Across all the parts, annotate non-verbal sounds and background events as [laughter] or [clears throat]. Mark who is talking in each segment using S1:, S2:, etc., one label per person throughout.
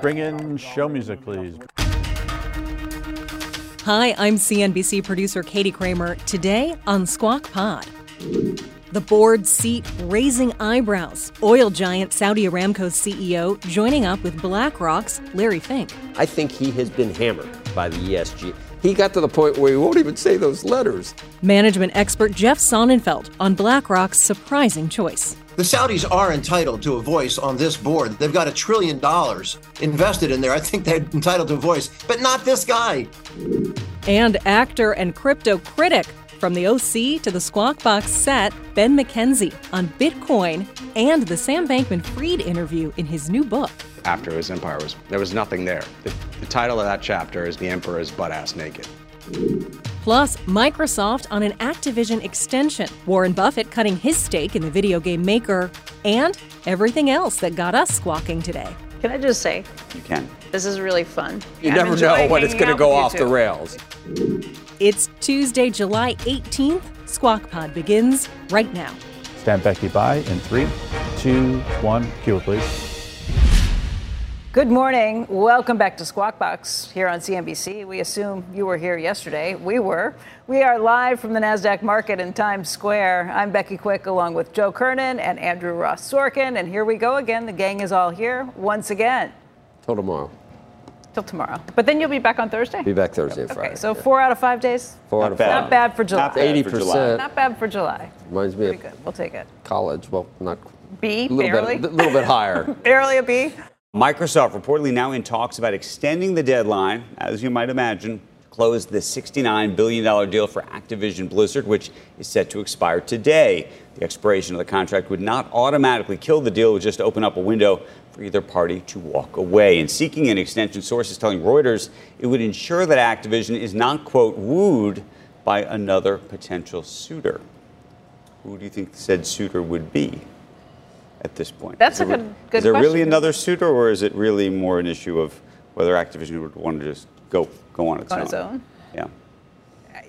S1: Bring in show music, please.
S2: Hi, I'm CNBC producer Katie Kramer. Today on Squawk Pod. The board seat raising eyebrows. Oil giant Saudi Aramco's CEO joining up with BlackRock's Larry Fink.
S3: I think he has been hammered by the ESG. He got to the point where he won't even say those letters.
S2: Management expert Jeff Sonnenfeld on BlackRock's surprising choice.
S4: The Saudis are entitled to a voice on this board. They've got a trillion dollars invested in there. I think they're entitled to a voice, but not this guy.
S2: And actor and crypto critic from the OC to the Squawk Box set, Ben McKenzie on Bitcoin and the Sam Bankman Fried interview in his new book.
S5: After his empire was, there was nothing there. The, the title of that chapter is The Emperor's Butt Ass Naked.
S2: Plus, Microsoft on an Activision extension, Warren Buffett cutting his stake in the video game maker, and everything else that got us squawking today.
S6: Can I just say,
S5: You can.
S6: this is really fun.
S3: You
S6: I'm
S3: never know
S6: enjoying
S3: when it's going to go off the rails.
S2: It's Tuesday, July 18th. Squawk Pod begins right now.
S1: Stand Becky by in three, two, one. Cue please.
S6: Good morning. Welcome back to Squawk Box here on CNBC. We assume you were here yesterday. We were. We are live from the NASDAQ market in Times Square. I'm Becky Quick along with Joe Kernen and Andrew Ross Sorkin. And here we go again. The gang is all here once again.
S3: Till tomorrow.
S6: Till tomorrow. But then you'll be back on Thursday?
S3: Be back Thursday and Friday.
S6: Okay, so four out of five days?
S3: Four
S5: Not
S3: out of
S5: bad.
S3: five.
S6: Not bad for July.
S5: Not bad.
S3: Eighty
S5: for July.
S3: percent
S6: Not bad for July.
S3: reminds me
S6: Pretty
S3: of
S6: good. We'll take it.
S3: college. Well, not
S6: B,
S3: a little
S6: barely.
S3: bit, a little bit higher. [laughs]
S6: barely a B.
S7: Microsoft reportedly now in talks about extending the deadline, as you might imagine, to close the $69 billion deal for Activision Blizzard, which is set to expire today. The expiration of the contract would not automatically kill the deal, it would just open up a window for either party to walk away. And seeking an extension, sources telling Reuters it would ensure that Activision is not, quote, wooed by another potential suitor. Who do you think said suitor would be? At this point,
S6: That's
S7: Is
S6: a
S7: there-
S6: good- good
S7: Is there really another suitor, or is it really more an issue of whether Activision would want to just go go on its
S6: On
S7: own?
S6: its own?
S7: Yeah.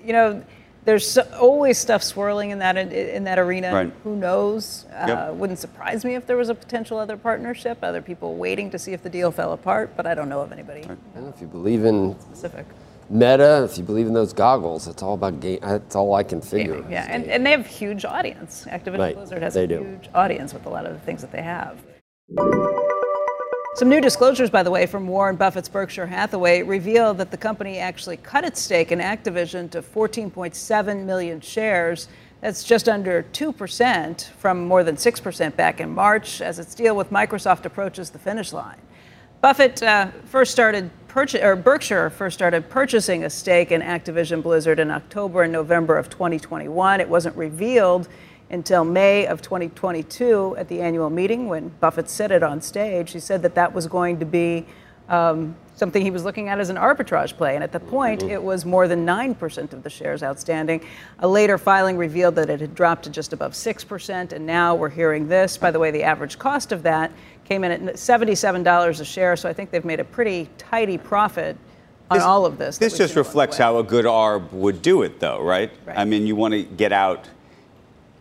S6: you know, there's always stuff swirling in that in, that arena.
S7: Right.
S6: Who knows? Uh, Wouldn't surprise me if there was a potential other partnership, other people waiting to see if the deal fell apart. But I don't know of anybody
S3: And if you believe in
S6: specific.
S3: Meta, if you believe in those goggles, it's all about game. That's all I can figure.
S6: Gaming, Yeah, and, and they have huge audience. Activision
S3: Right,
S6: Blizzard has
S3: they
S6: a
S3: do.
S6: huge audience with a lot of the things that they have. Some new disclosures, by the way, from Warren Buffett's Berkshire Hathaway reveal that the company actually cut its stake in Activision to 14.7 million shares. That's just under 2% from more than 6% back in March as its deal with Microsoft approaches the finish line. Buffett uh, first started purchase, or Berkshire first started purchasing a stake in Activision Blizzard in October and November of 2021. It wasn't revealed until May of 2022 at the annual meeting when Buffett said it on stage. He said that that was going to be um, something he was looking at as an arbitrage play. And at the mm-hmm. point, it was more than 9% of the shares outstanding. A later filing revealed that it had dropped to just above 6%. And now we're hearing this. By the way, the average cost of that came in at $77 a share. So I think they've made a pretty tidy profit on all of this.
S7: This just
S6: seen along the
S7: reflects how a good ARB would do it, though, right?
S6: Right.
S7: I mean, you want to get out.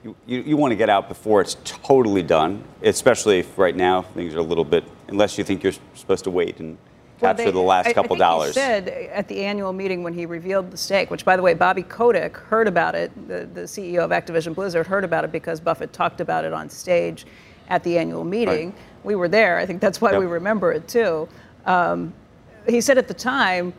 S7: You, you, you want to get out before it's totally done, especially if right now things are a little bit, unless you think you're supposed to wait and
S6: Well, they-
S7: the last
S6: I- I
S7: couple
S6: think he said at the annual meeting when he revealed the stake, which, by the way, Bobby Kotick heard about it. The, the CEO of Activision Blizzard heard about it because Buffett talked about it on stage at the annual meeting.
S7: Right.
S6: We were there. I think that's why
S7: Yep.
S6: we remember it too. Um, he said at the time,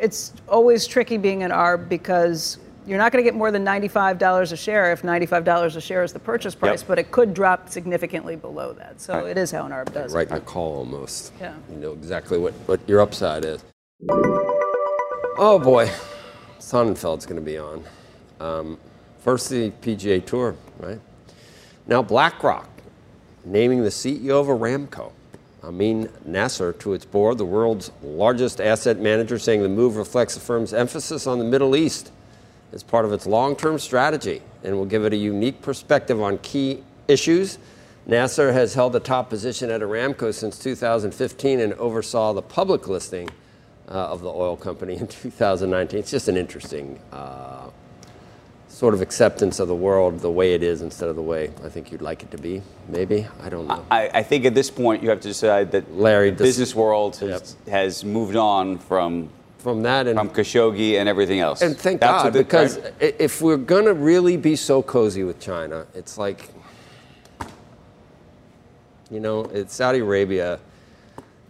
S6: it's always tricky being an ARB because you're not going to get more than $95 a share if $95 a share is the purchase price,
S7: Yep.
S6: but it could drop significantly below that. So
S7: Right.
S6: it is how an ARB does
S3: Right
S6: it.
S3: in the call almost.
S6: Yeah.
S3: You know exactly what, what your upside is. Oh boy, Sonnenfeld's going to be on. Um, first the PGA Tour, right? Now BlackRock naming the CEO of Aramco. Amin Nasser to its board, the world's largest asset manager, saying the move reflects the firm's emphasis on the Middle East as part of its long term strategy and will give it a unique perspective on key issues. Nasser has held the top position at Aramco since 2015 and oversaw the public listing uh, of the oil company in [laughs] 2019. It's just an interesting uh, sort of acceptance of the world the way it is instead of the way I think you'd like it to be. Maybe I don't know.
S7: I, I think at this point you have to decide that
S3: Larry,
S7: the business world has, has moved on from
S3: From that and
S7: from Khashoggi and everything else.
S3: And thank
S7: That's
S3: God, because
S7: right?
S3: if we're going to really be so cozy with China, it's like, you know, it's Saudi Arabia.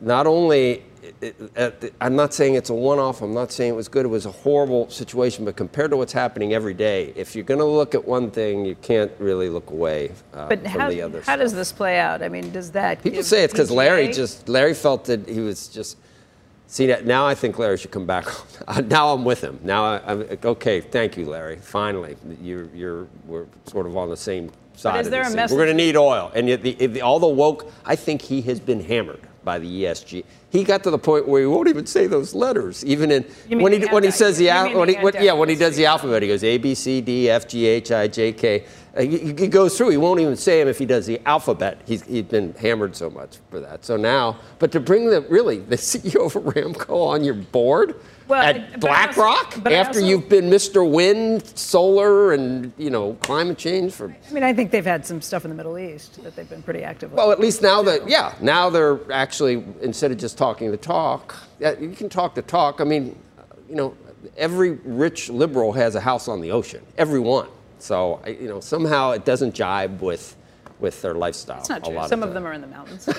S3: Not only, it, it, I'm not saying it's a one off, I'm not saying it was good, it was a horrible situation, but compared to what's happening every day, if you're going to look at one thing, you can't really look away uh,
S6: But
S3: from
S6: how,
S3: the other But
S6: how
S3: stuff.
S6: does this play out? I mean, does that
S3: People
S6: give
S3: say it's because Larry just Larry felt that he was just. See now I think Larry should come back. [laughs] Uh, now I'm with him. Now I, I'm okay. Thank you, Larry. Finally, you're you're we're sort of on the same side.
S6: is there a message-
S3: We're going to need oil, and yet the, the, all the woke. I think he has been hammered by the ESG. He got to the point where he won't even say those letters, even in when he when he says the al- when
S6: the
S3: he when, yeah when he does the alphabet he goes A B C D F G H I J K. Uh, he, he goes through. He won't even say them if he does the alphabet. He's he's been hammered so much for that. So now, but to bring the really the [laughs] CEO of Aramco on your board
S6: Well,
S3: at
S6: but I also-
S3: BlackRock after
S6: also-
S3: you've been Mr. Wind, solar, and you know climate change for.
S6: I mean, I think they've had some stuff in the Middle East that they've been pretty active with.
S3: Well, at least now that yeah, now they're actually instead of just talking the talk, yeah, you can talk the talk. I mean, you know, every rich liberal has a house on the ocean. Every one. So you know, somehow it doesn't jibe with with their lifestyle.
S6: It's not
S3: a
S6: true.
S3: lot
S6: Some
S3: of
S6: of them are in the mountains. [laughs]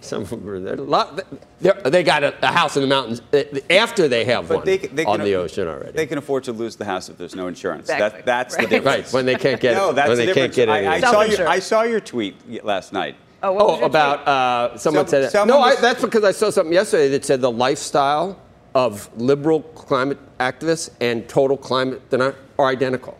S3: Some of them are there. A lot, they're- got a, a house in the mountains uh, after they have
S7: But
S3: one
S7: they, they
S3: on
S7: can,
S3: the ocean already.
S7: They can afford to lose the house if there's no insurance.
S6: Exactly.
S7: That, that's
S6: Right.
S7: the difference.
S3: right when they can't get [laughs]
S7: no, that's
S3: when
S7: the
S3: they can't
S7: difference.
S3: get
S7: I, I saw your, I saw your tweet last night.
S6: Oh, what
S3: Oh, about uh, someone
S7: Some-
S3: said that.
S7: someone
S3: No, I, that's because I saw something yesterday that said the lifestyle of liberal climate activists and total climate deniers are identical.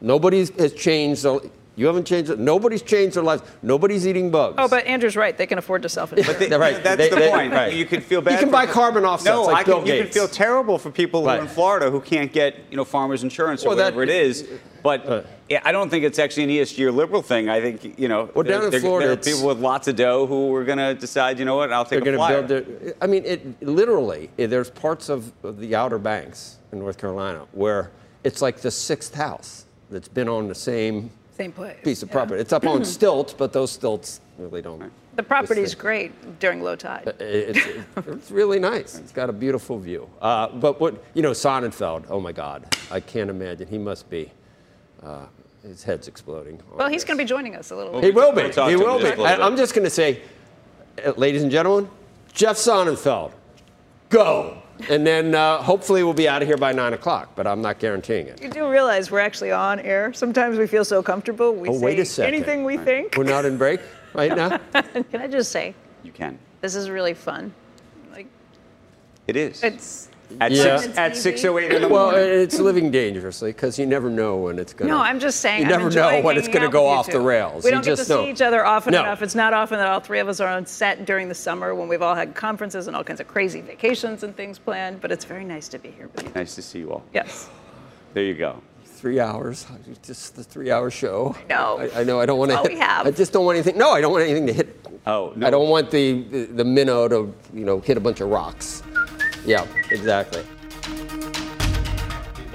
S3: Nobody has changed. their- You haven't changed it. Nobody's changed their lives. Nobody's eating bugs.
S6: Oh, but Andrew's right. They can afford to self-insure.
S7: But they- [laughs]
S3: right.
S7: that's
S3: They-
S7: the
S3: they-
S7: point.
S3: right.
S7: You can feel bad.
S3: You can
S7: for-
S3: buy carbon offsets
S7: No,
S3: like
S7: I can,
S3: Bill
S7: you can feel terrible for people who are in Florida who can't get you know farmers insurance or
S3: Well, that-
S7: whatever it is. But yeah, I don't think it's actually an ESG or liberal thing. I think you know.
S3: Well, down
S7: there-
S3: in
S7: there-
S3: Florida,
S7: there are people with lots of dough who are going to decide. You know what? I'll take
S3: They're
S7: a
S3: going to
S7: flyer.
S3: build their. I mean, it literally. eh, There's parts of of the Outer Banks in North Carolina where it's like the sixth house that's been on the same
S6: Same place.
S3: piece of
S6: yeah.
S3: property. It's up on [clears throat] stilts, but those stilts really don't.
S6: The property
S3: is
S6: great during low tide.
S3: It's, it's really nice. It's got a beautiful view. Uh, but what you know, Sonnenfeld. Oh my God, I can't imagine. He must be. Uh, his head's exploding.
S6: Well, he's going to be joining us a little. Bit.
S3: He will be. He will be.
S7: just a little
S3: I, I'm just going to say, uh, ladies and gentlemen, Jeff Sonnenfeld, go. And then uh, hopefully we'll be out of here by nine o'clock. But I'm not guaranteeing it.
S6: You do realize we're actually on air. Sometimes we feel so comfortable. We
S3: Oh,
S6: say
S3: wait a second.
S6: anything we think.
S3: We're not in break right now. [laughs]
S8: Can I just say,
S7: You can.
S8: this is really fun.
S6: Like,
S7: It is.
S6: it's
S7: at
S3: Yeah.
S7: six
S8: It's
S7: at
S8: easy.
S7: six oh eight in the
S3: Well, it's living dangerously because you never know when it's going to.
S6: No, I'm just saying.
S3: You
S6: I'm
S3: never know when it's going to go off the rails.
S6: We
S3: You
S6: don't get to
S3: just
S6: see each other often
S3: No.
S6: enough. It's not often that all three of us are on set during the summer when we've all had conferences and all kinds of crazy vacations and things planned. But it's very nice to be here with you.
S7: nice to see you all.
S6: Yes.
S7: There you go.
S3: Three hours, just the three-hour show.
S6: No.
S3: I, I know. I don't want to.
S6: That's all we have.
S3: I just don't want anything. No, I don't want anything to hit.
S7: Oh, no.
S3: I don't want the, the the minnow to you know hit a bunch of rocks. Yeah, exactly.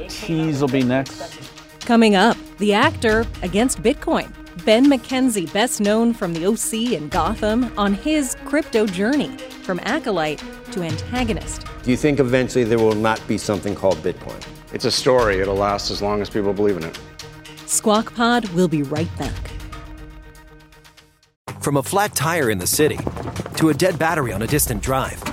S1: Cheese will be next.
S2: Coming up, the actor against Bitcoin. Ben McKenzie, best known from the OC and Gotham, on his crypto journey from acolyte to antagonist.
S3: Do you think eventually there will not be something called Bitcoin?
S5: It's a story. It'll last as long as people believe in it.
S2: Squawk Pod will be right back.
S9: From a flat tire in the city to a dead battery on a distant drive,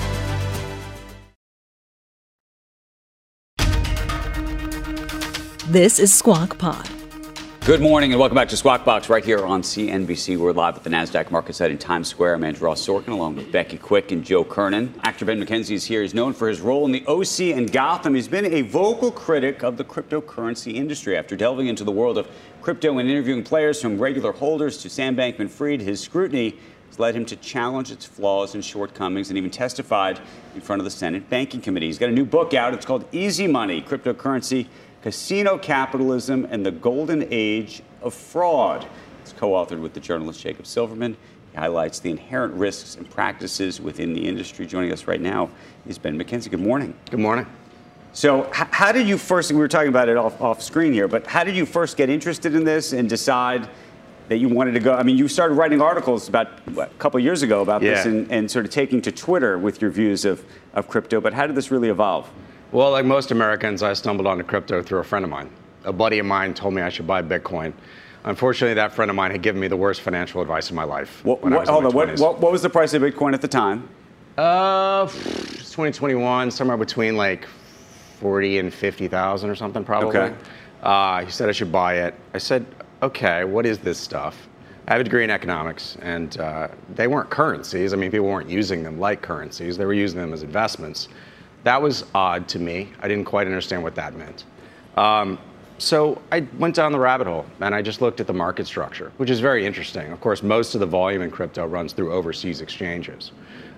S2: This is Squawk Pod.
S7: Good morning and welcome back to Squawk Box right here on CNBC. We're live at the NASDAQ market site in Times Square. I'm Andrew Ross Sorkin along with Becky Quick and Joe Kernen. Actor Ben McKenzie is here. He's known for his role in the OC and Gotham. He's been a vocal critic of the cryptocurrency industry. After delving into the world of crypto and interviewing players from regular holders to Sam Bankman Fried, his scrutiny has led him to challenge its flaws and shortcomings and even testified in front of the Senate Banking Committee. He's got a new book out. It's called Easy Money Cryptocurrency Casino Capitalism and the Golden Age of Fraud. It's co authored with the journalist Jacob Silverman. He highlights the inherent risks and practices within the industry. Joining us right now is Ben McKenzie. Good morning.
S10: Good morning.
S7: So, h- how did you first, we were talking about it off, off screen here, but how did you first get interested in this and decide that you wanted to go? I mean, you started writing articles about what, a couple of years ago about this and, and sort of taking to Twitter with your views of, of crypto, but how did this really evolve?
S10: Well, like most Americans, I stumbled onto crypto through a friend of mine. A buddy of mine told me I should buy Bitcoin. Unfortunately, that friend of mine had given me the worst financial advice of my life.
S7: What, what, hold on, what, what, what was the price of Bitcoin at the time?
S10: Uh, it's 2021, somewhere between like 40 and 50,000 or something, probably.
S7: Okay.
S10: Uh, he said I should buy it. I said, okay, what is this stuff? I have a degree in economics, and uh, they weren't currencies. I mean, people weren't using them like currencies, they were using them as investments. That was odd to me. I didn't quite understand what that meant. Um, so I went down the rabbit hole and I just looked at the market structure, which is very interesting. Of course, most of the volume in crypto runs through overseas exchanges.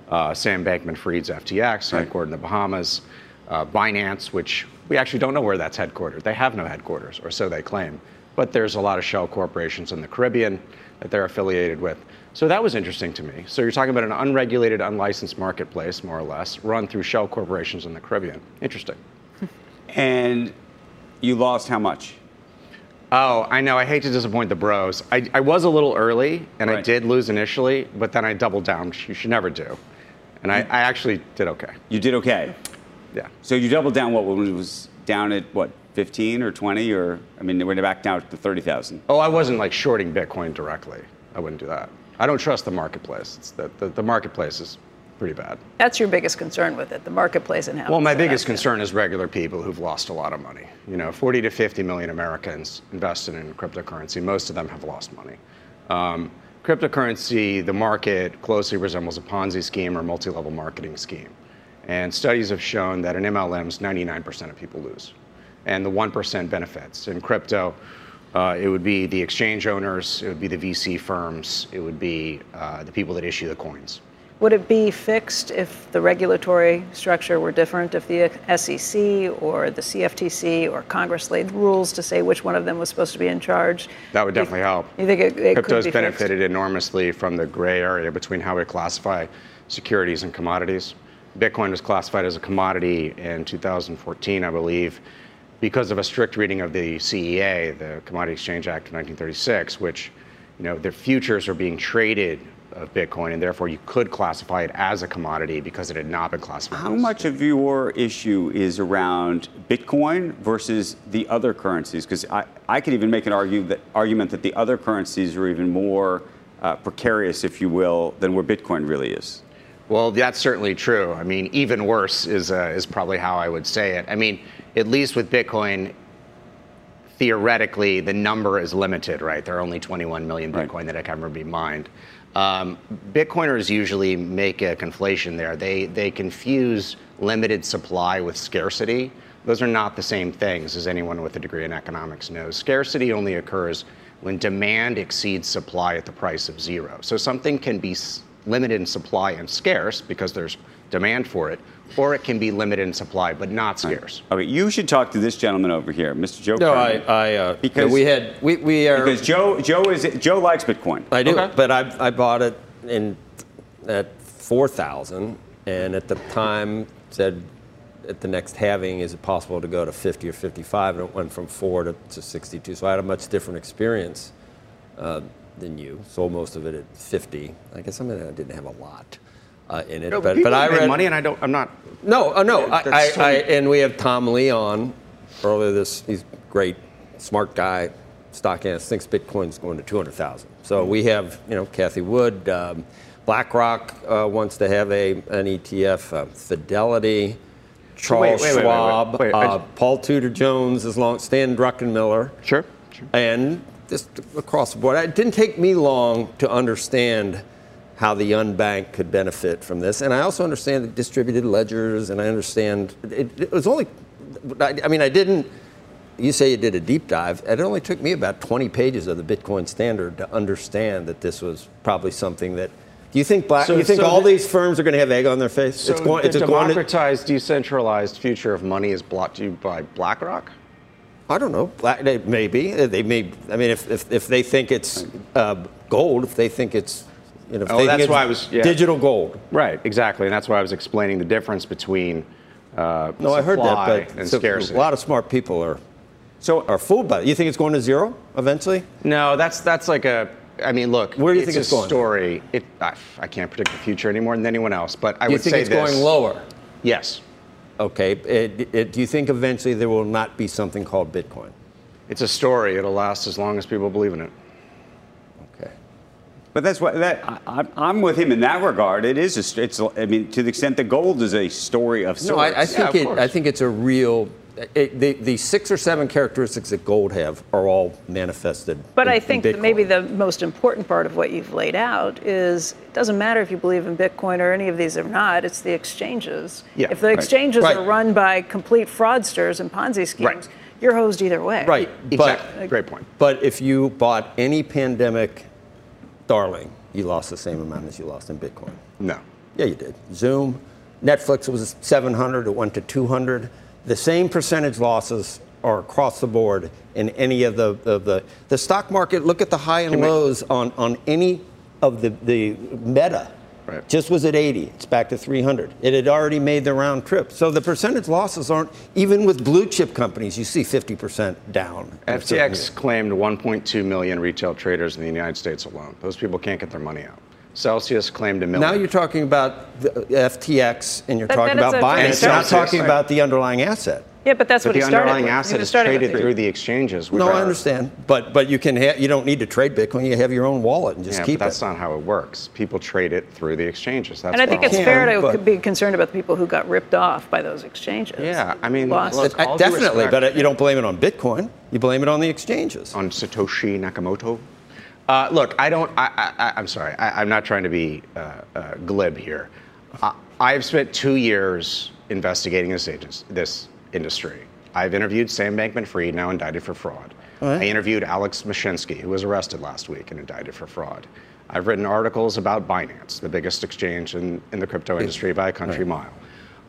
S10: Uh, Sam Bankman Fried's FTX, headquartered in the Bahamas. Uh, Binance, which we actually don't know where that's headquartered. They have no headquarters, or so they claim. But there's a lot of shell corporations in the Caribbean that they're affiliated with. So that was interesting to me. So you're talking about an unregulated, unlicensed marketplace, more or less, run through shell corporations in the Caribbean. Interesting. [laughs]
S7: And you lost how much?
S10: Oh, I know. I hate to disappoint the bros. I, I was a little early, and I did lose initially, but then I doubled down, which you should never do. And I, I actually did okay.
S7: You did okay.
S10: Yeah.
S7: So you doubled down what was down at what 15 or 20 or I mean we're back down to 30,000.
S10: Oh, I wasn't like shorting Bitcoin directly. I wouldn't do that. I don't trust the marketplace. It's the, the, the marketplace is pretty bad.
S6: That's your biggest concern with it, the marketplace and how.
S10: Well, my biggest concern is regular people who've lost a lot of money. You know, 40 to 50 million Americans invested in cryptocurrency. Most of them have lost money. Um, cryptocurrency, the market closely resembles a Ponzi scheme or multi-level marketing scheme. And studies have shown that in MLMs, 99% of people lose, and the 1% benefits. In crypto, uh, it would be the exchange owners, it would be the VC firms, it would be uh, the people that issue the coins.
S6: Would it be fixed if the regulatory structure were different, if the SEC or the CFTC or Congress laid rules to say which one of them was supposed to be in charge?
S10: That would definitely help.
S6: You think it, it could
S10: Crypto's
S6: be
S10: benefited enormously from the gray area between how we classify securities and commodities. Bitcoin was classified as a commodity in 2014, I believe, because of a strict reading of the CEA, the Commodity Exchange Act of 1936, which, you know, the futures are being traded of Bitcoin, and therefore you could classify it as a commodity because it had not been classified.
S7: How much of your issue is around Bitcoin versus the other currencies? Because I, I could even make an argue that, argument that the other currencies are even more uh, precarious, if you will, than where Bitcoin really is.
S10: Well, that's certainly true. I mean, even worse is uh, is probably how I would say it. I mean, at least with Bitcoin, theoretically, the number is limited, right? There are only 21 million Bitcoin that can ever be mined. Um, Bitcoiners usually make a conflation there. They they confuse limited supply with scarcity. Those are not the same things, as anyone with a degree in economics knows. Scarcity only occurs when demand exceeds supply at the price of zero. So something can be limited in supply and scarce because there's demand for it, or it can be limited in supply but not scarce.
S7: Okay, you should talk to this gentleman over here, Mr. Joe.
S3: No, I, I uh,
S7: Because-
S3: we had we, we are
S7: because Joe Joe is Joe likes Bitcoin.
S3: I do,
S7: Okay.
S3: but I, I bought it in at four thousand, and at the time said at the next halving, is it possible to go to 50 or 55? And it went from four to, to 62. So I had a much different experience uh, than you. Sold most of it at 50. I guess I, mean, I didn't have a lot uh, in it,
S10: No,
S3: but, but I read
S10: money, and I don't. I'm not.
S3: no, uh, no. I, I, I, and we have Tom Lee on earlier. This he's great, smart guy, stock analyst. Thinks Bitcoin's going to 200,000. So we have you know Cathie Wood, um, BlackRock uh, wants to have a an ETF, uh, Fidelity. Charles
S10: wait, wait,
S3: Schwab,
S10: wait.
S3: Uh,
S10: just-
S3: Paul Tudor Jones, as long Stan Druckenmiller,
S10: Sure. sure.
S3: and just across the board. It didn't take me long to understand how the unbanked could benefit from this, and I also understand the distributed ledgers, and I understand it, it was only. I, I mean, I didn't. You say you did a deep dive. It only took me about 20 pages of the Bitcoin Standard to understand that this was probably something that. Do you think black?
S10: So-
S3: you think
S10: so
S3: all
S10: the-
S3: these firms are going to have egg on their face?
S10: So
S3: it's going.
S10: the
S3: It's going to,
S10: democratized, decentralized future of money is brought to you by BlackRock.
S3: I don't know. Black, maybe they may. I mean, if, if, if they think it's uh, gold, if they think it's, you know,
S10: Oh,
S3: they
S10: that's why I was- yeah.
S3: digital gold.
S10: Right, exactly, and that's why I was explaining the difference between uh,
S3: No, I heard that, but
S10: and
S3: so-
S10: scarcity.
S3: a lot of smart people are so are fooled by it. You think it's going to zero eventually?
S10: No, that's that's like a. I mean, look.
S3: Where do you
S10: it's
S3: think it's
S10: a
S3: going?
S10: Story. It. I, I can't predict the future any more than anyone else, but I
S3: Do you
S10: would
S3: think
S10: say
S3: it's going lower?
S10: Yes,
S3: Okay. It- it- do you think eventually there will not be something called Bitcoin?
S10: it's a story. It'll last as long as people believe in it.
S3: Okay.
S7: But that's what that I, I'm- I'm with him in that regard. It is a, it's I mean to the extent that gold is a story of sorts.
S3: No, I, I think
S10: of
S3: it. I think it's a real. It, the, the six or seven characteristics that gold have are all manifested.
S6: But
S3: in-
S6: I think that maybe the most important part of what you've laid out is it doesn't matter if you believe in Bitcoin or any of these or not, it's the exchanges.
S10: Yeah,
S6: if the
S10: right.
S6: exchanges
S3: Right.
S6: are run by complete fraudsters and Ponzi schemes,
S10: Right.
S6: you're hosed either way.
S3: Right.
S10: Exactly.
S3: But
S10: Great point.
S3: But if you bought any pandemic darling, you lost the same amount as you lost in Bitcoin.
S10: No.
S3: Yeah, you did. Zoom, Netflix was 700, it went to 200. The same percentage losses are across the board in any of the the, the, the stock market. Look at the high and
S10: Can we-
S3: lows on, on any of the, the meta.
S10: Right.
S3: Just was at 80. It's back to 300. It had already made the round trip. So the percentage losses aren't, even with blue chip companies, you see 50% down. in a certain year.
S10: FTX claimed 1.2 million retail traders in the United States alone. Those people can't get their money out. Celsius claimed a million.
S3: Now you're talking about the FTX and you're
S6: But
S3: talking
S6: then it's
S3: about
S6: a-
S3: Binance.
S10: And
S3: You're not
S10: Celsius,
S3: talking
S10: right.
S3: about the underlying asset.
S6: Yeah, but that's
S10: but
S6: what
S10: the
S6: he started
S10: underlying
S6: with.
S10: Asset
S6: was
S10: is
S6: started with
S10: traded
S6: the-
S10: through the exchanges. which
S3: No, I
S10: are-
S3: understand, but but you can ha- you don't need to trade Bitcoin. You have your own wallet and just
S10: Yeah,
S3: keep
S10: but that's
S3: it.
S10: not how it works. People trade it through the exchanges. That's
S6: And I think
S10: what
S6: it's
S3: can,
S6: fair to
S3: but-
S6: be concerned about the people who got ripped off by those exchanges.
S10: Yeah, I mean,
S6: Lost.
S10: look, all due
S3: definitely,
S10: respect-
S3: but uh, you don't blame it on Bitcoin. You blame it on the exchanges.
S10: on Satoshi Nakamoto. Uh, look, I don't. I, I'm sorry. I, I'm not trying to be uh, uh, glib here. I, I've spent two years investigating this agents, this industry. I've interviewed Sam Bankman-Fried, now indicted for fraud.
S3: right.
S10: I interviewed Alex Mashinsky, who was arrested last week and indicted for fraud. I've written articles about Binance, the biggest exchange in, in the crypto industry by a country mile.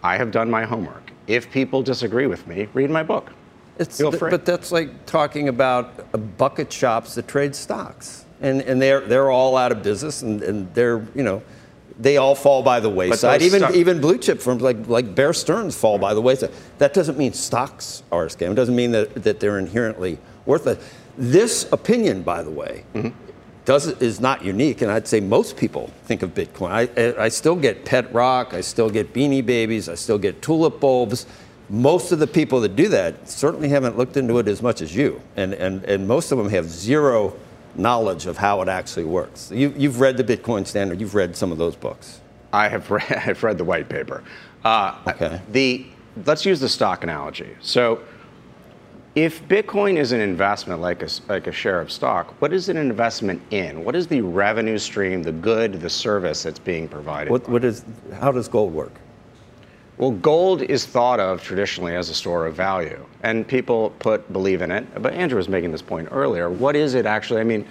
S10: I have done my homework. If people disagree with me, read my book.
S3: It's,
S10: Feel free.
S3: but that's like talking about bucket shops that trade stocks, and and they're they're all out of business, and, and they're you know. They all fall by the wayside. Even
S10: stock-
S3: even blue chip firms like like Bear Stearns fall by the wayside. That doesn't mean stocks are a scam. It doesn't mean that, that they're inherently worthless. This opinion, by the way, mm-hmm. does is not unique, and I'd say most people think of Bitcoin. I, I I still get Pet Rock, I still get Beanie Babies, I still get tulip bulbs. Most of the people that do that certainly haven't looked into it as much as you, and and, and most of them have zero knowledge of how it actually works. You, you've read the Bitcoin Standard, you've read some of those books.
S10: I have read, [laughs] I've read the white paper. Uh,
S3: Okay.
S10: The let's use the stock analogy. So, if Bitcoin is an investment like a, like a share of stock, what is it an investment in? What is the revenue stream, the good, the service that's being provided?
S3: What, what is, how does gold work?
S10: Well, gold is thought of traditionally as a store of value, and people put believe in it. But Andrew was making this point earlier. What is it actually? I mean,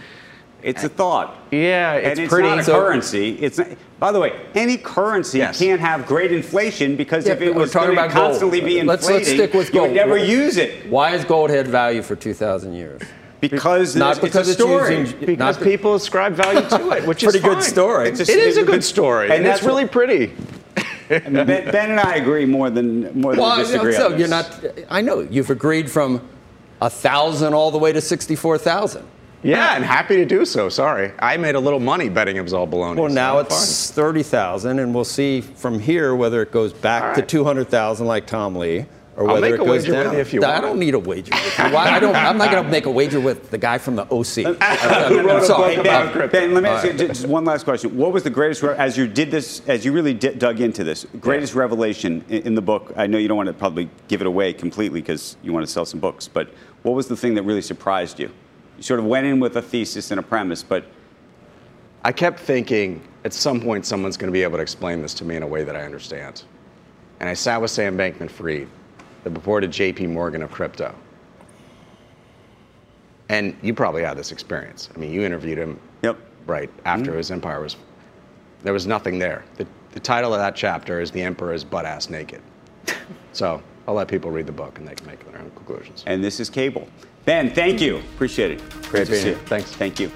S7: It's a thought.
S10: yeah, it's
S7: and it's
S10: pretty.
S7: not a currency. It's not, by the way, any currency
S10: Yes.
S7: can't have great inflation because
S3: Yeah,
S7: if it was
S3: talking
S7: going to
S3: about gold.
S7: constantly be inflating,
S3: Let's- let's stick with
S7: you would
S3: gold.
S7: never use it
S3: Why has gold had value for 2,000 years?
S7: because
S3: Not
S7: it's,
S3: because
S7: it's
S3: it's
S7: a story.
S3: using-
S10: because
S3: not-
S10: people ascribe value to it, which is
S3: Pretty good story.
S10: It's
S3: It's
S10: a,
S3: a-
S10: it is a
S3: a
S10: good
S3: good-
S10: story,
S7: and
S10: and, it's
S7: that's what-
S10: really pretty.
S7: I mean, ben, ben, and I agree more than more than
S3: well,
S7: disagree.
S3: So you're not. I know you've agreed from a thousand all the way to sixty-four thousand.
S10: Yeah, and happy to do so. Sorry, I made a little money betting it was all baloney.
S3: Well, now
S10: I'm
S3: it's thirty thousand, and we'll see from here whether it goes back
S10: All
S3: to two hundred thousand like Tom Lee, or
S10: I'll
S3: whether
S10: make
S3: it
S10: a
S3: goes
S10: wager with
S3: down.
S10: you if you
S3: I don't need a wager with you. Why? I don't. I'm not going to make a wager with the guy from the OC. I'm, [laughs]
S7: Who wrote a
S3: sorry.
S7: book about
S3: Uh,
S7: Ben, let me ask
S3: all
S7: you just one last question. What was the greatest, as you did this, as you really di- dug into this, greatest revelation in, in the book? I know you don't want to probably give it away completely because you want to sell some books, but what was the thing that really surprised you? You sort of went in with a thesis and a premise, but
S10: I kept thinking at some point someone's going to be able to explain this to me in a way that I understand. And I sat with Sam Bankman Fried, the purported JP Morgan of crypto. And you probably had this experience. I mean, you interviewed him
S7: yep.
S10: right after
S7: Mhm.
S10: his empire was. There was nothing there. The, the title of that chapter is The Emperor is Butt Ass Naked. [laughs] so I'll let people read the book and they can make their own conclusions.
S7: and this is cable. Ben, thank you. Appreciate it.
S10: Great
S7: to
S10: being
S7: see
S10: here.
S7: you.
S10: Thanks.
S7: Thank you.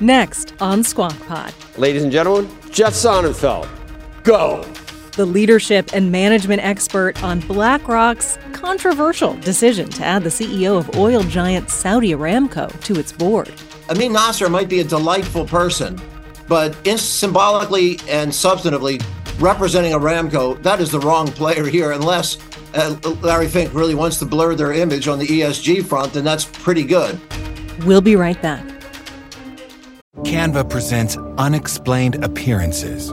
S2: Next on Squawk Pod.
S3: Ladies and gentlemen, Jeff Sonnenfeld. Go.
S2: The leadership and management expert on BlackRock's controversial decision to add the CEO of oil giant Saudi Aramco to its board.
S4: Amin Nasser might be a delightful person, but in symbolically and substantively representing Aramco, that is the wrong player here, unless uh, Larry Fink really wants to blur their image on the ESG front, and that's pretty good.
S2: We'll be right back.
S11: Canva presents Unexplained Appearances.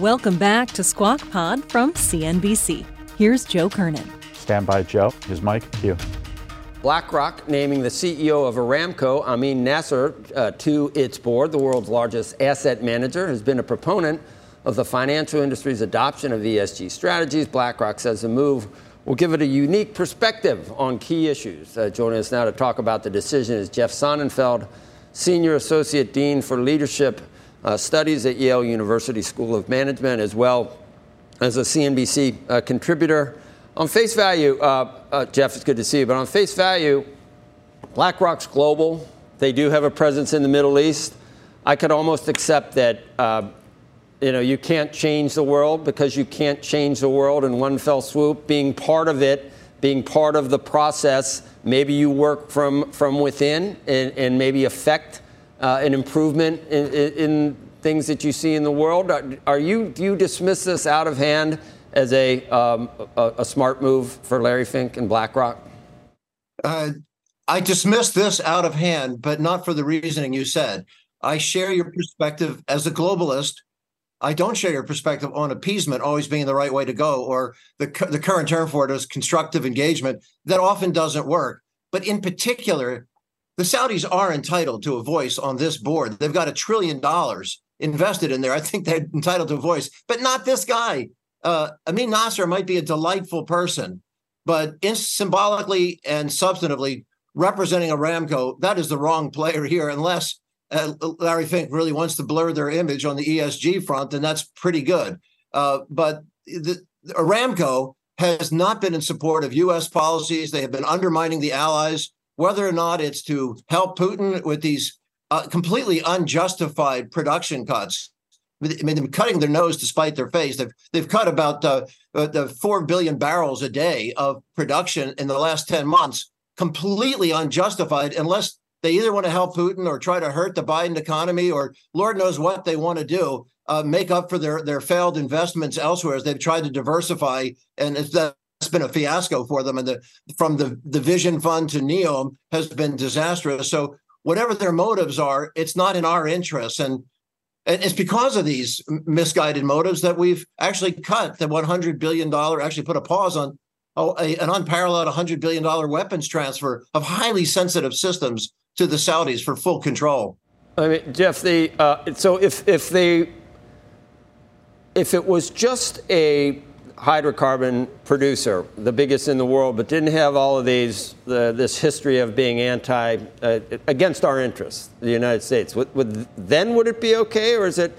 S2: Welcome back to Squawk Pod from CNBC. Here's Joe Kernen.
S1: Stand by, Joe. His Mike. Cue.
S3: BlackRock naming the CEO of Aramco, Amin Nasser, uh, to its board, the world's largest asset manager, has been a proponent of the financial industry's adoption of ESG strategies. BlackRock says the move will give it a unique perspective on key issues. Uh, joining us now to talk about the decision is Jeff Sonnenfeld, Senior Associate Dean for Leadership uh, Studies at Yale University School of Management, as well as a CNBC uh, contributor. On face value, uh, uh, Jeff, it's good to see you, but on face value, BlackRock's global. They do have a presence in the Middle East. I could almost accept that, uh, you know, you can't change the world because you can't change the world in one fell swoop. Being part of it, being part of the process, maybe you work from, from within and, and maybe affect uh, an improvement in, in, in things that you see in the world. Are, are you, do you dismiss this out of hand as a, um, a, a smart move for Larry Fink and BlackRock?
S4: Uh, I dismiss this out of hand, but not for the reasoning you said. I share your perspective as a globalist. I don't share your perspective on appeasement always being the right way to go, or the, the current term for it is constructive engagement. That often doesn't work. But in particular, the Saudis are entitled to a voice on this board. They've got a trillion dollars invested in there. I think they're entitled to a voice, but not this guy. Uh, Amin Nasser might be a delightful person, but in symbolically and substantively representing Aramco, that is the wrong player here, unless uh, Larry Fink really wants to blur their image on the ESG front, then that's pretty good. Uh, but the, Aramco has not been in support of U.S. policies. They have been undermining the allies, whether or not it's to help Putin with these uh, completely unjustified production cuts. I mean, they're cutting their nose to spite their face. They've they've cut about uh, the four billion barrels a day of production in the last ten months, completely unjustified, unless they either want to help Putin or try to hurt the Biden economy, or Lord knows what they want to do, uh, make up for their their failed investments elsewhere as they've tried to diversify, and it's that's been a fiasco for them. And the from the the Vision Fund to Neom has been disastrous. So whatever their motives are, it's not in our interest, and and it's because of these misguided motives that we've actually cut the 100 billion dollar, actually put a pause on oh, a, an unparalleled 100 billion dollar weapons transfer of highly sensitive systems to the Saudis for full control.
S3: I mean, Jeff, the uh, so if if they if it was just a hydrocarbon producer, the biggest in the world, but didn't have all of these the, this history of being anti uh, against our interests, the United States. Would, would, then would it be okay, or is it?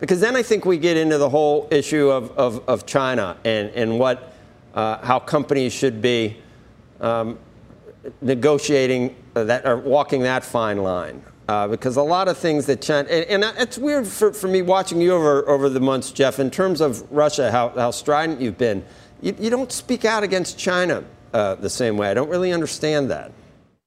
S3: Because then I think we get into the whole issue of, of, of China and and what uh, how companies should be um, negotiating that or walking that fine line. Uh, because a lot of things that China, and, and, it's weird for, for me watching you over, over the months, Jeff, in terms of Russia, how, how strident you've been. You, you don't speak out against China uh, the same way. I don't really understand that.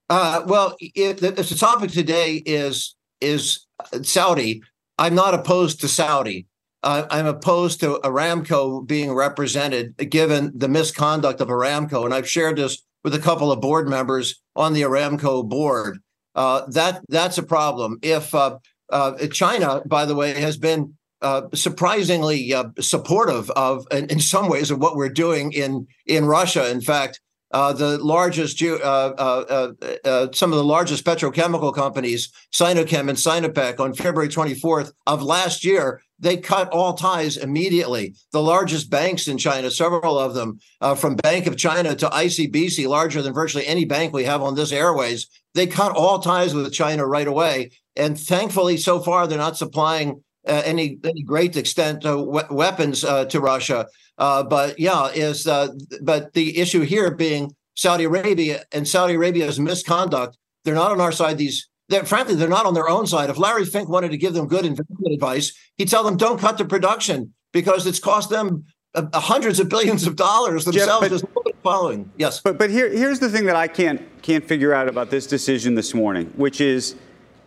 S4: Uh, well, if the, the topic today is is Saudi, I'm not opposed to Saudi. I'm opposed to Aramco being represented, given the misconduct of Aramco, and I've shared this with a couple of board members on the Aramco board. Uh, that that's a problem. If uh, uh, China, by the way, has been uh, surprisingly uh, supportive of, in, in, some ways, of what we're doing in in Russia. In fact, uh, the largest, some of the largest petrochemical companies, Sinochem and Sinopec, on February 24th of last year, they cut all ties immediately. The largest banks in China, several of them, uh, from Bank of China to ICBC, larger than virtually any bank we have on this airways, they cut all ties with China right away. And thankfully, so far, they're not supplying uh, any any great extent uh, we- weapons uh, to Russia. Uh, but yeah, is uh, but the issue here being Saudi Arabia and Saudi Arabia's misconduct. They're not on our side. These that frankly they're not on their own side. If Larry Fink wanted to give them good investment advice, he'd tell them don't cut the production because it's cost them uh, hundreds of billions of dollars themselves. Jeff, but, following. Yes.
S7: But but here here's the thing that I can't can't figure out about this decision this morning, which is,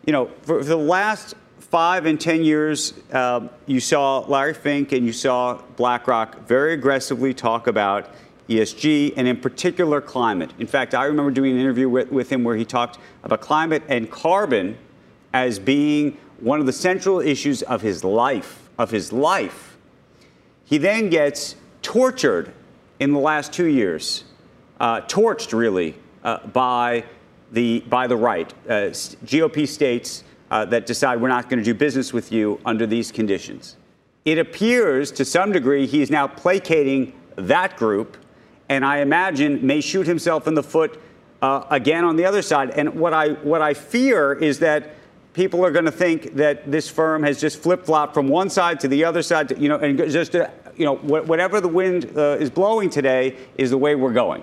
S7: you know, for, for the last five and ten years, uh, you saw Larry Fink and you saw BlackRock very aggressively talk about ESG, and in particular climate. In fact, I remember doing an interview with, with him where he talked about climate and carbon as being one of the central issues of his life, of his life. He then gets tortured in the last two years, uh, torched really uh, by the by the right. Uh, GOP states uh, that decide we're not going to do business with you under these conditions. It appears to some degree he is now placating that group and I imagine may shoot himself in the foot uh, again on the other side. And what I what I fear is that people are going to think that this firm has just flip flopped from one side to the other side, to, you know, and just uh, you know whatever the wind uh, is blowing today is the way we're going.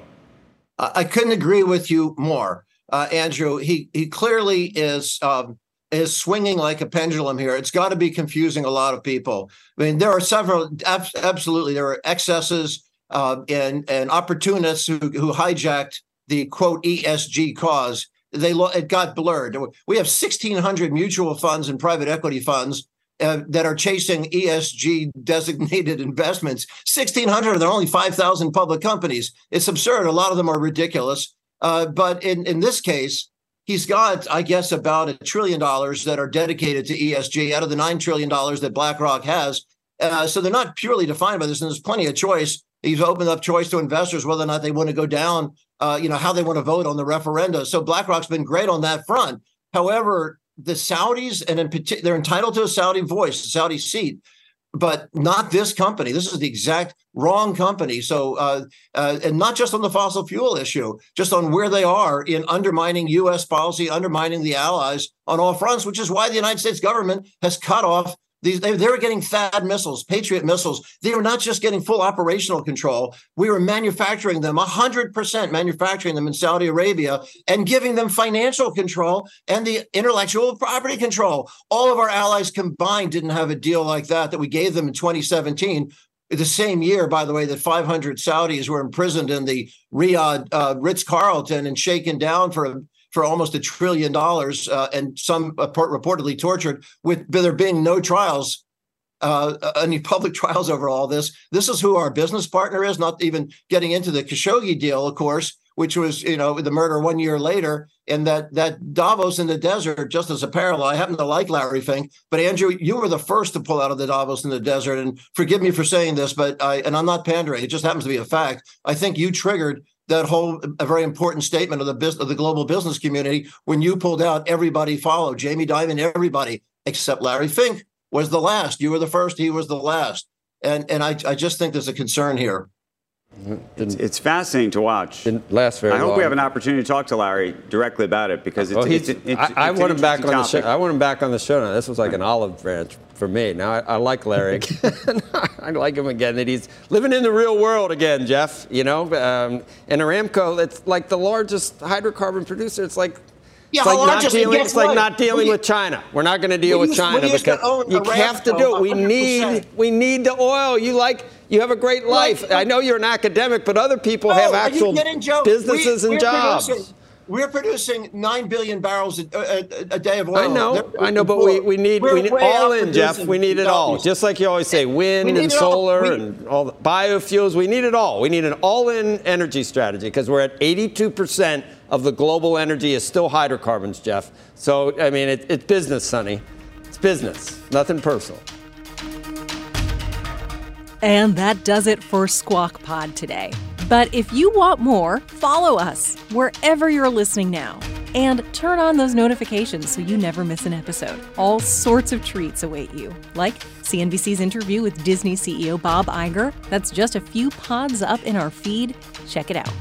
S4: I couldn't agree with you more, uh, Andrew. He he clearly is. Um, is swinging like a pendulum here. It's got to be confusing a lot of people. I mean, there are several, absolutely, there are excesses uh, and and opportunists who who hijacked the quote ESG cause. They it got blurred. We have 1,600 mutual funds and private equity funds uh, that are chasing ESG designated [laughs] investments. 1,600. There are only 5,000 public companies. It's absurd. A lot of them are ridiculous. Uh, but in in this case, he's got, I guess, about a trillion dollars that are dedicated to ESG out of the nine trillion dollars that BlackRock has. Uh, so they're not purely defined by this, and there's plenty of choice. He's opened up choice to investors whether or not they want to go down, uh, you know, how they want to vote on the referenda. So BlackRock's been great on that front. However, the Saudis, and in particular, they're entitled to a Saudi voice, a Saudi seat, but not this company. This is the exact wrong company. So, uh, uh, and not just on the fossil fuel issue, just on where they are in undermining U.S. policy, undermining the allies on all fronts, which is why the United States government has cut off these, they, they were getting THAAD missiles, Patriot missiles. They were not just getting full operational control. We were manufacturing them, 100% manufacturing them in Saudi Arabia and giving them financial control and the intellectual property control. All of our allies combined didn't have a deal like that that we gave them in 2017 the same year, by the way, that 500 Saudis were imprisoned in the Riyadh uh, Ritz Carlton and shaken down for for almost a trillion dollars, uh, and some reportedly tortured, with there being no trials, uh, uh, any public [laughs] trials over all this. This is who our business partner is. Not even getting into the Khashoggi deal, of course, which was you know the murder one year later, and that that Davos in the desert. Just as a parallel, I happen to like Larry Fink, but Andrew, you were the first to pull out of the Davos in the desert, and forgive me for saying this, but I and I'm not pandering. It just happens to be a fact. I think you triggered that whole a very important statement of the business of the global business community when you pulled out everybody followed. Jamie dimon everybody except larry fink was the last. You were the first he was the last. And and I, I just think there's a concern here.
S7: It's, it's fascinating to watch.
S3: Didn't last very
S7: I hope
S3: long.
S7: we have an opportunity to talk to Larry directly about it because it's,
S3: Well,
S7: it's,
S3: he's-
S7: it's,
S3: I, I
S7: it's
S3: want
S7: an
S3: him back on
S7: interesting
S3: the show. I want him back on the show now. This was like an olive branch for me. Now I, I like Larry. [laughs] [laughs] I like him again. That he's living in the real world again, Jeff. You know, um, and Aramco, it's like the largest hydrocarbon producer. It's like.
S4: Yeah,
S3: it's like not
S4: largest-
S3: dealing. It's like not dealing
S4: We-
S3: with China. We're not going to deal
S4: we
S3: with
S4: used- we
S3: China because you have to do it. We need we need the oil. You like you have a great life.
S4: Right.
S3: I know you're an academic, but other people
S4: No,
S3: have actual
S4: kidding,
S3: businesses
S4: We-
S3: and jobs.
S4: producing- we're producing nine billion barrels a, a, a day of oil.
S3: I know,
S4: They're-
S3: I know, but we, we need
S4: we're
S3: we need all in, Jeff. We need it all. Just like you always say, wind and
S4: all.
S3: solar
S4: We-
S3: and all the biofuels. We need it all. We need an all-in energy strategy because we're at 82 percent of the global energy is still hydrocarbons, Jeff. So I mean, it, it's business, Sonny. It's business, nothing personal.
S2: And that does it for Squawk Pod today. But if you want more, follow us wherever you're listening now. And turn on those notifications so you never miss an episode. All sorts of treats await you, like CNBC's interview with Disney CEO Bob Iger. That's just a few pods up in our feed. Check it out.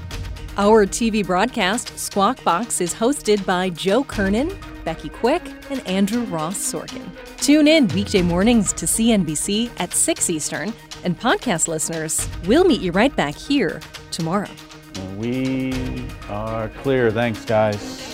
S2: Our TV broadcast, Squawk Box, is hosted by Joe Kernen, Becky Quick, and Andrew Ross Sorkin. Tune in weekday mornings to CNBC at 6 Eastern, and podcast listeners, we'll meet you right back here tomorrow.
S1: We are clear. Thanks, guys.